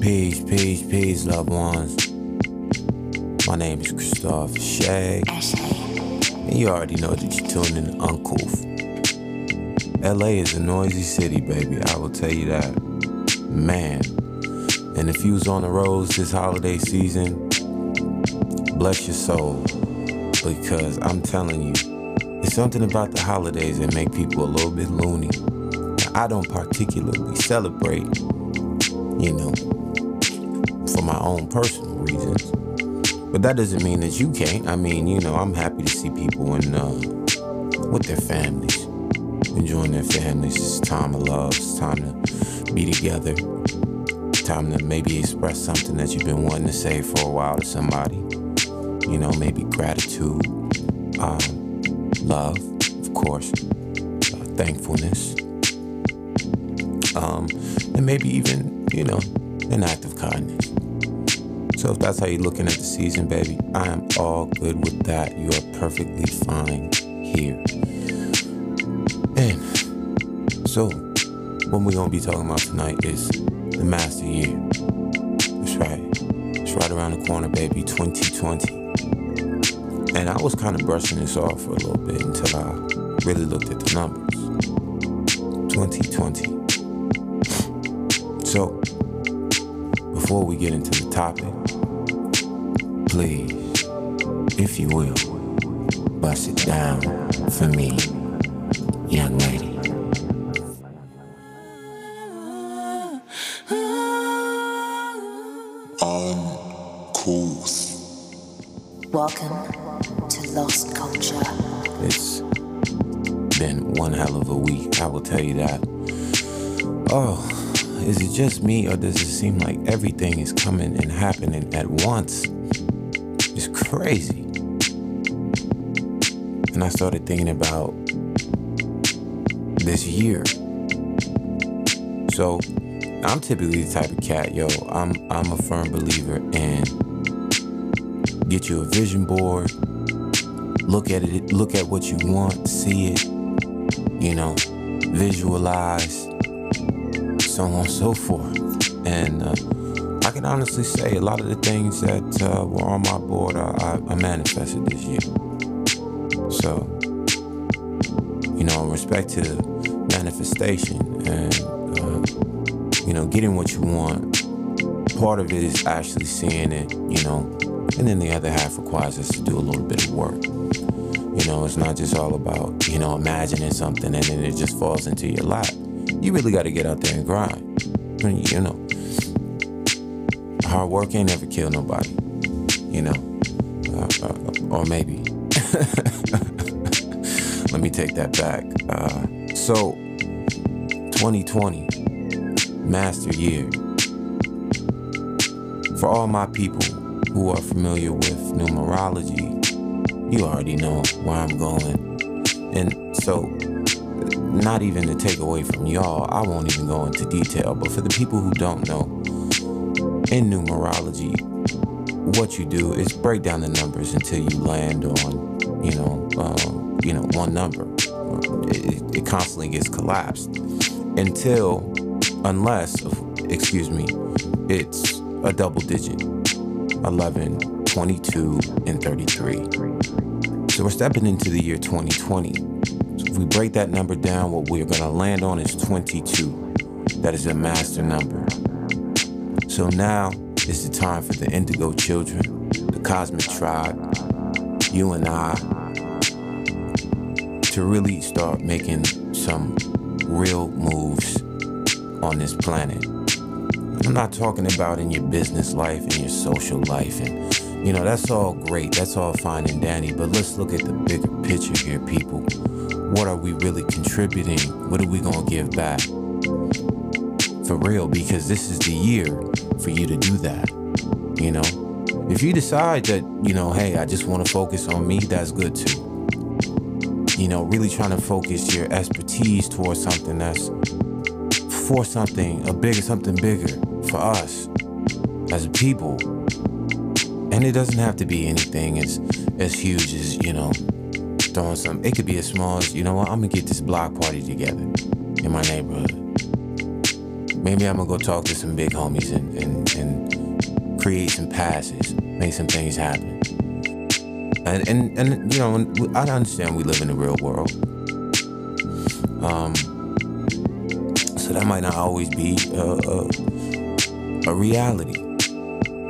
Peace, peace, peace, loved ones. My name is Christophe Shay. And you already know that you're tuning in to Uncouth. LA is a noisy city, baby. I will tell you that. Man. And if you was on the roads this holiday season, bless your soul. Because I'm telling you, it's something about the holidays that make people a little bit loony. I don't particularly celebrate, you know, for my own personal reasons. But that doesn't mean that you can't. I mean, you know, I'm happy to see people in uh, with their families, enjoying their families. It's time of love. It's time to be together. Time to maybe express something that you've been wanting to say for a while to somebody. You know, maybe gratitude, um, love, of course, uh, thankfulness, um, and maybe even, you know, an act of kindness. So if that's how you're looking at the season, baby, I am all good with that. You are perfectly fine here. And so what we're gonna be talking about tonight is the master year. That's right. It's right around the corner, baby, 2020. And I was kind of brushing this off for a little bit until I really looked at the numbers. 2020. So, before we get into the topic, please, if you will, bust it down for me, young lady. Uncouth. Welcome to Lost Culture. It's been one hell of a week, I will tell you that. Just me, or does it seem like everything is coming and happening at once? It's crazy. And I started thinking about this year. So, I'm typically the type of cat, yo. I'm I'm a firm believer in get you a vision board, look at it, look at what you want, see it, you know, visualize, so on and so forth. And uh, I can honestly say a lot of the things that uh, were on my board, I, I, I manifested this year. So, you know, in respect to manifestation and, uh, you know, getting what you want, part of it is actually seeing it, you know, and then the other half requires us to do a little bit of work. You know, it's not just all about, you know, imagining something and then it just falls into your lap. You really got to get out there and grind. You know, hard work ain't ever killed nobody. You know, uh, uh, or maybe. Let me take that back. Uh, so, 2020, master year. For all my people who are familiar with numerology, you already know where I'm going. And so, not even to take away from y'all, I won't even go into detail, but for the people who don't know, in numerology, what you do is break down the numbers until you land on, you know, um, you know, one number. It, it constantly gets collapsed until, unless, excuse me, it's a double digit 11, 22, and 33. So we're stepping into the year 2020. If we break that number down, what we're to land on is 22. That is a master number. So now is the time for the Indigo Children, the Cosmic Tribe, you and I, to really start making some real moves on this planet. I'm not talking about in your business life and your social life and you know that's all great that's all fine and dandy but let's look at the bigger picture here people what are we really contributing? What are we going to give back? For real because this is the year for you to do that you know? If you decide that you know hey i just want to focus on me that's good too. You know really trying to focus your expertise towards something that's for something a bigger something bigger for us as people. And it doesn't have to be anything as as huge as, you know, throwing some it could be as small as, you know what, I'm gonna get this block party together in my neighborhood. maybe I'm gonna go talk to some big homies and, and, and create some passes, make some things happen. And, and, and you know, I understand we live in the real world. Um, so that might not always be a, a, a reality.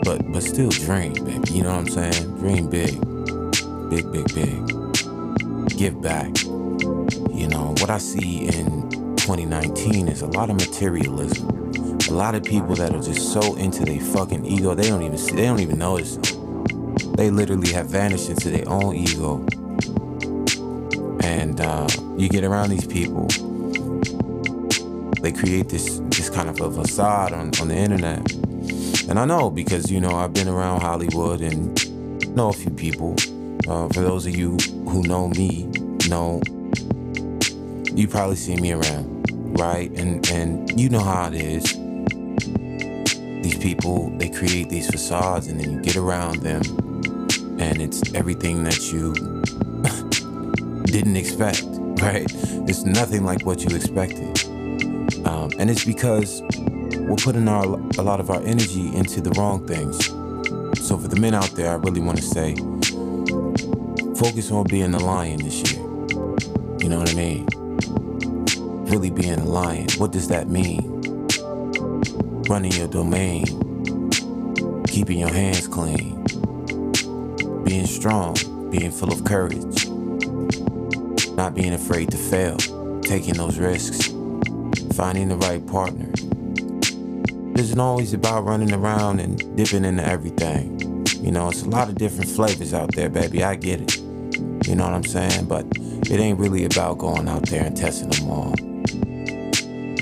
But but still dream, baby. You know what I'm saying? Dream big. Big, big, big. Give back. You know, what I see in 2019 is a lot of materialism. A lot of people that are just so into their fucking ego, they don't even see, they don't even notice. They literally have vanished into their own ego. And uh, you get around these people, they create this this kind of a facade on, on the internet. And I know because you know I've been around Hollywood and know a few people. Uh, for those of you who know me, you probably see me around, right? And and you know how it is. These people they create these facades, and then you get around them, and it's everything that you didn't expect, right? It's nothing like what you expected, um, and it's because we're putting our a lot of our energy into the wrong things. So for the men out there, I really want to say, focus on being the lion this year. You know what I mean? really being a lion. What does that mean? Running your domain, keeping your hands clean, being strong, being full of courage, not being afraid to fail, taking those risks, finding the right partner. It isn't always about running around and dipping into everything. You know, it's a lot of different flavors out there, baby. I get it. You know what I'm saying? But it ain't really about going out there and testing them all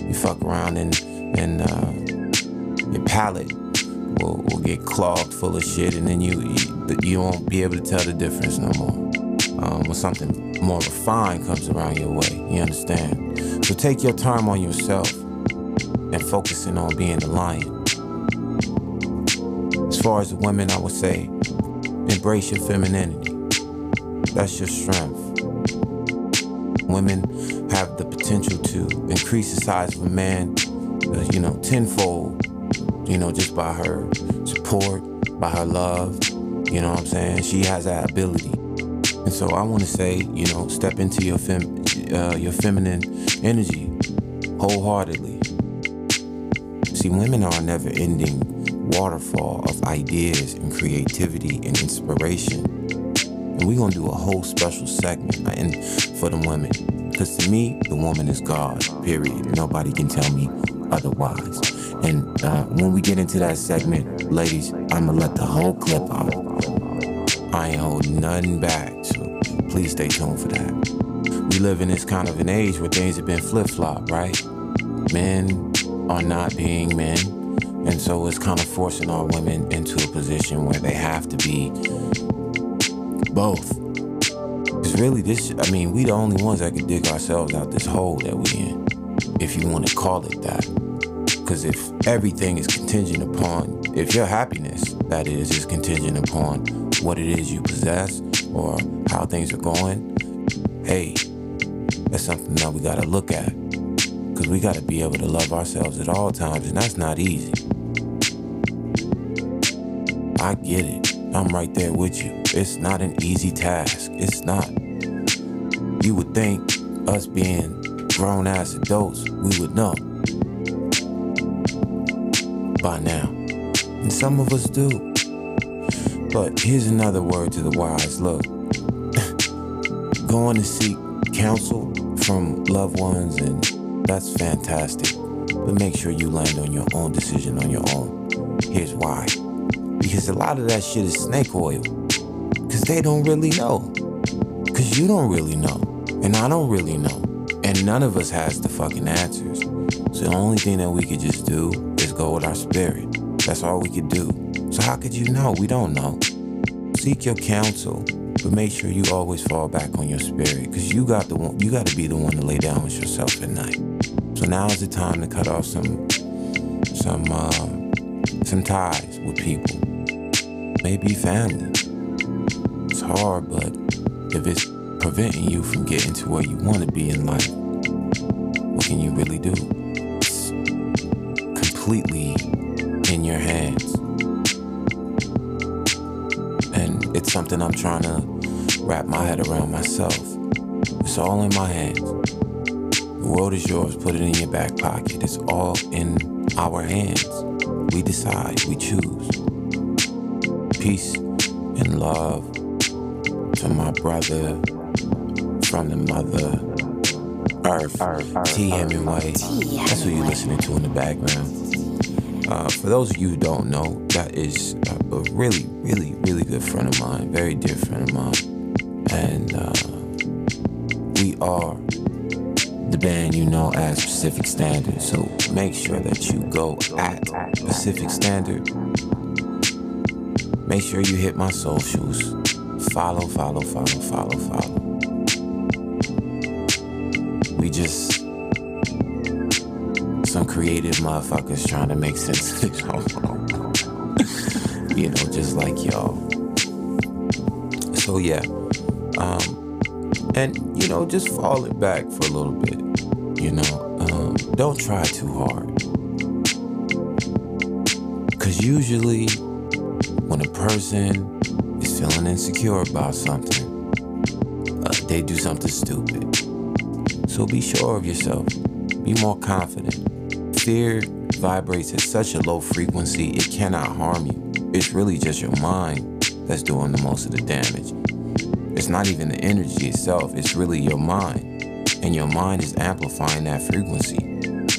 you fuck around and and uh, your palate will, will get clogged full of shit, and then you you, you won't be able to tell the difference no more. Um, when something more refined comes around your way, you understand. So take your time on yourself and focusing on being the lion. As far as the women, I would say, embrace your femininity. That's your strength. Women have the potential to increase the size of a man, uh, you know, tenfold, you know, just by her support, by her love. You know what I'm saying? She has that ability. And so I want to say, you know, step into your fem- uh, your feminine energy wholeheartedly. See, women are a never-ending waterfall of ideas and creativity and inspiration. And we're gonna do a whole special segment and for the women. Because to me, the woman is God, period. Nobody can tell me otherwise. And uh, when we get into that segment, ladies, I'm gonna let the whole clip out. I ain't holding nothing back, so please stay tuned for that. We live in this kind of an age where things have been flip flop, right? Men are not being men, and so it's kind of forcing our women into a position where they have to be both because really, this, I mean, we the only ones that can dig ourselves out this hole that we in, if you want to call it that. Because if everything is contingent upon, if your happiness, that is, is contingent upon what it is you possess or how things are going, hey, that's something that we got to look at. Because we got to be able to love ourselves at all times, and that's not easy. I get it. I'm right there with you. It's not an easy task. It's not. You would think us being grown ass adults, we would know by now. And some of us do. But here's another word to the wise look going to seek counsel from loved ones, and that's fantastic. But make sure you land on your own decision on your own. Here's why. Because a lot of that shit is snake oil. Because they don't really know. Because you don't really know. And I don't really know. And none of us has the fucking answers. So the only thing that we could just do is go with our spirit. That's all we could do. So how could you know? We don't know. Seek your counsel, but make sure you always fall back on your spirit, because you got the one. You got to be the one to lay down with yourself at night. So now is the time to cut off some, some, uh, some ties with people. Maybe be family. It's hard, but if it's preventing you from getting to where you want to be in life, what can you really do? It's completely in your hands. And it's something I'm trying to wrap my head around myself. It's all in my hands. The world is yours, put it in your back pocket. It's all in our hands. We decide, we choose. Peace and love to my brother from the mother Earth, T. Hemingway. That's who you're listening to in the background. Uh, for those of you who don't know, that is a, a, really, really, really good friend of mine, very dear friend of mine. And uh, we are the band you know as Pacific Standard. So make sure that you go at Pacific Standard. Make sure you hit my socials. Follow, follow, follow, follow, follow. We just some creative motherfuckers trying to make sense of this. you know, just like y'all. So yeah. Um, and you know, just fall it back for a little bit. You know, um, don't try too hard. Cause usually when a person is feeling insecure about something, uh, they do something stupid. So be sure of yourself. Be more confident fear vibrates at such a low frequency, it cannot harm you. It's really just your mind that's doing the most of the damage. It's not even the energy itself, it's really your mind. And your mind is amplifying that frequency,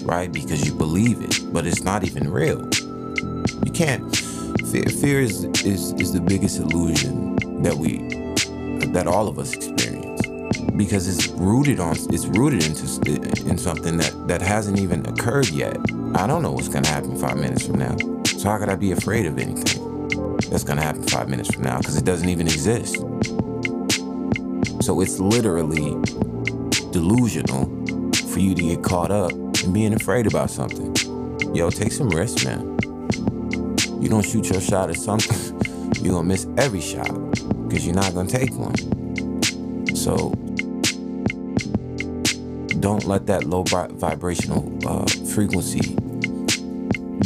right? Because you believe it, but it's not even real. You can't. Fear, fear is, is, is the biggest illusion that we, that all of us experience because it's rooted on it's rooted into in something that that hasn't even occurred yet. I don't know what's gonna happen five minutes from now. So how could I be afraid of anything that's gonna happen five minutes from now? Because it doesn't even exist. So it's literally delusional for you to get caught up in being afraid about something. Yo, take some risks, man. You don't shoot your shot at something, you're gonna miss every shot because you're not gonna take one. So don't let that low vibrational uh, frequency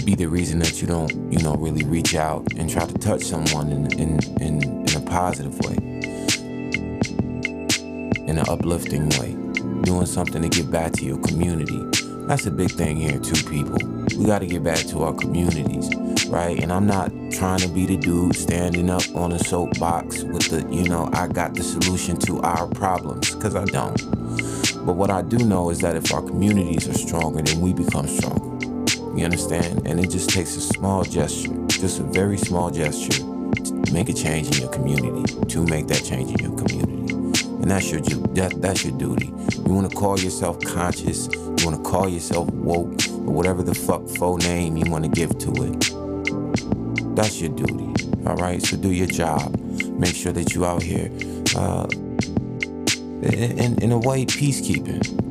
be the reason that you don't, you know, really reach out and try to touch someone in in in, in a positive way, in an uplifting way, doing something to give back to your community. That's a big thing here, too, people. We got to get back to our communities, right? And I'm not trying to be the dude standing up on a soapbox with the, you know, I got the solution to our problems, because I don't. But what I do know is that if our communities are stronger, then we become stronger. You understand? And it just takes a small gesture, just a very small gesture, to make a change in your community, to make that change in your community. And that's your that, that's your duty. You want to call yourself conscious, you want to call yourself woke, or whatever the fuck faux name you want to give to it. That's your duty. All right. So do your job. Make sure that you out here. Uh, in, in a way, peacekeeping.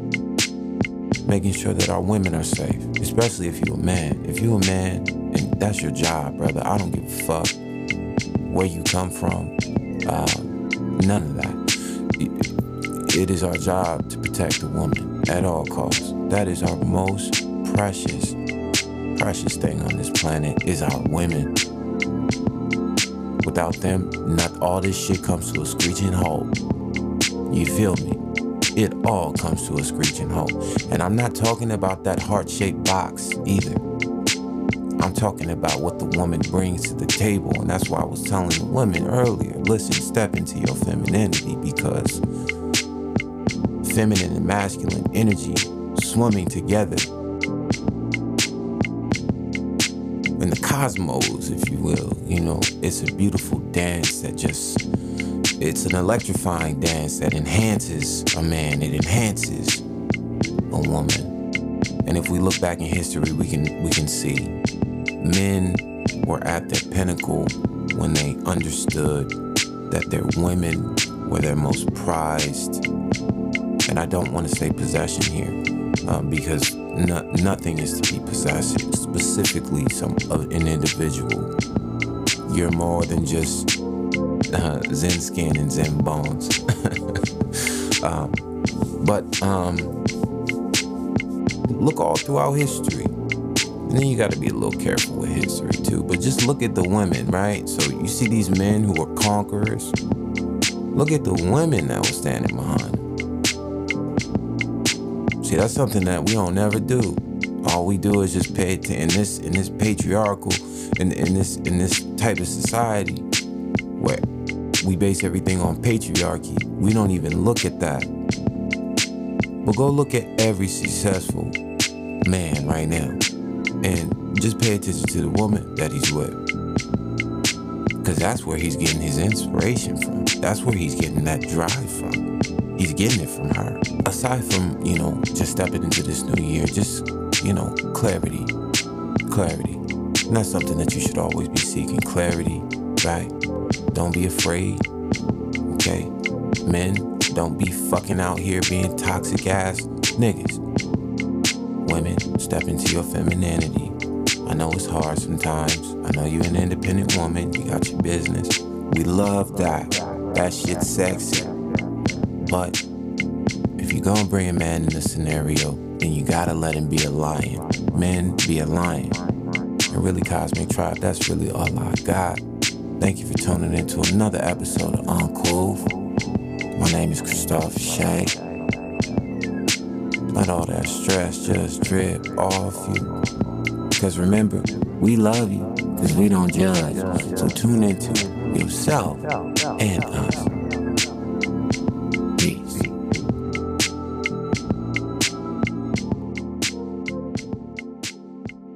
Making sure that our women are safe, especially if you're a man. If you're a man, and that's your job, brother, I don't give a fuck where you come from. Uh, none of that. It is our job to protect the woman at all costs. That is our most precious, precious thing on this planet is our women. Without them, not all this shit comes to a screeching halt. You feel me? It all comes to a screeching halt. And I'm not talking about that heart shaped box either. I'm talking about what the woman brings to the table. And that's why I was telling the women earlier listen, step into your femininity because feminine and masculine energy swimming together cosmos, if you will. You know, it's a beautiful dance that just it's an electrifying dance that enhances a man, it enhances a woman. And if we look back in history, we can we can see men were at their pinnacle when they understood that their women were their most prized. And I don't want to say possession here, um, because no, nothing is to be possessed. Specifically, some of an individual. You're more than just uh, Zen skin and Zen bones. um, but um, look all throughout history. And then you got to be a little careful with history too. But just look at the women, right? So you see these men who are conquerors. Look at the women that were standing behind. See, that's something that we don't never do. All we do is just pay to in this in this patriarchal in in this in this type of society where we base everything on patriarchy. We don't even look at that. But go look at every successful man right now and just pay attention to the woman that he's with. Because that's where he's getting his inspiration from. That's where he's getting that drive from. He's getting it from her. Aside from, you know, just stepping into this new year, just, you know, clarity. Clarity. That's something that you should always be seeking clarity, right? Don't be afraid, okay? Men, don't be fucking out here being toxic ass niggas. Women, step into your femininity. I know it's hard sometimes. I know you're an independent woman. You got your business. We love that. That shit's sexy. But if you're gonna bring a man in the scenario, then you gotta let him be a lion. Men be a lion. And really, Cosmic Tribe, that's really all I got. Thank you for tuning in to another episode of Uncouth. My name is Christophe Shay. Let all that stress just drip off you. Because remember, we love you because we don't judge. So tune into yourself and us.